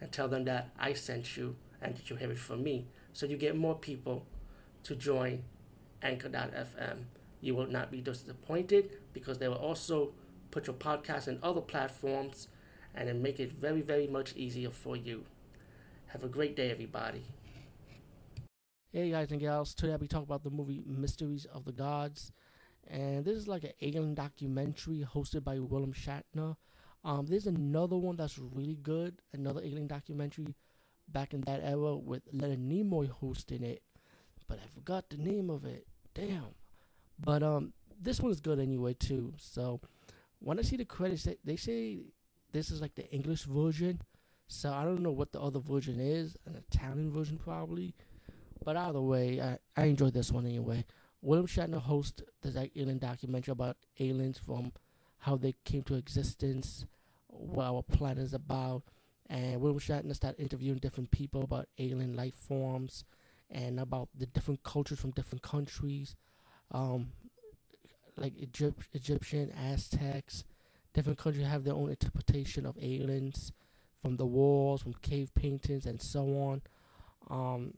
and tell them that I sent you and that you have it from me. So you get more people to join Anchor.fm. You will not be disappointed because they will also put your podcast in other platforms and then make it very, very much easier for you. Have a great day, everybody. Hey guys and gals, today we talk about the movie Mysteries of the Gods. And this is like an alien documentary hosted by William Shatner. Um, there's another one that's really good, another alien documentary back in that era with Leonard Nimoy hosting it, but I forgot the name of it. Damn. But um, this one is good anyway too. So when I see the credits, they say this is like the English version. So I don't know what the other version is, an Italian version probably. But either way, I, I enjoyed this one anyway. William Shatner hosts the alien documentary about aliens from how they came to existence, what our planet is about. And William Shatner started interviewing different people about alien life forms and about the different cultures from different countries, um, like Egypt, Egyptian, Aztecs. Different countries have their own interpretation of aliens, from the walls, from cave paintings, and so on. Um,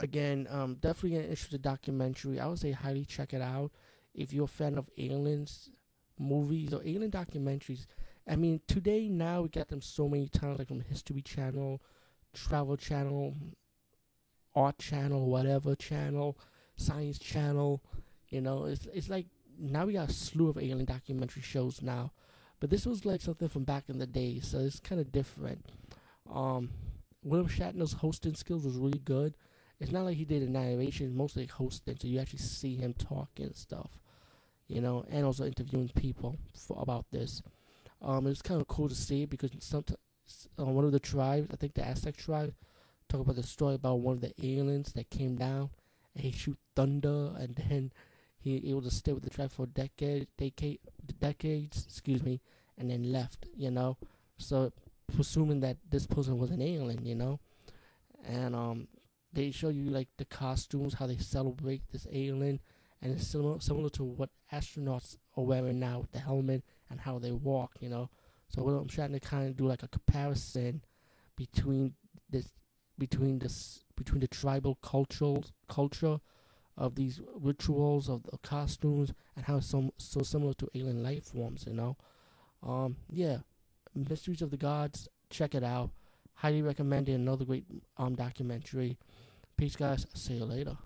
again, um, definitely an interesting documentary. I would say highly check it out if you're a fan of aliens movies or alien documentaries. I mean, today now we get them so many times, like from History Channel, Travel Channel, Art Channel, whatever channel, Science Channel. You know, it's it's like now we got a slew of alien documentary shows now, but this was like something from back in the day, so it's kind of different. Um, William Shatner's hosting skills was really good. It's not like he did a narration, mostly hosting, so you actually see him talking and stuff you know, and also interviewing people for, about this. Um, it's kind of cool to see because sometimes uh, one of the tribes, I think the Aztec tribe, talk about the story about one of the aliens that came down and he shoot thunder and then he able to stay with the tribe for decades, decade, decades, excuse me, and then left. You know, so presuming that this person was an alien, you know, and um, they show you like the costumes, how they celebrate this alien and it's similar similar to what astronauts are wearing now with the helmet and how they walk. You know, so what I'm trying to kind of do like a comparison between this between this between the tribal cultural culture of these rituals of the costumes and how it's so, similar to alien life forms. You know, um, yeah, Mysteries of the Gods. Check it out. Highly recommend it. Another great um documentary. Peace, guys. See you later.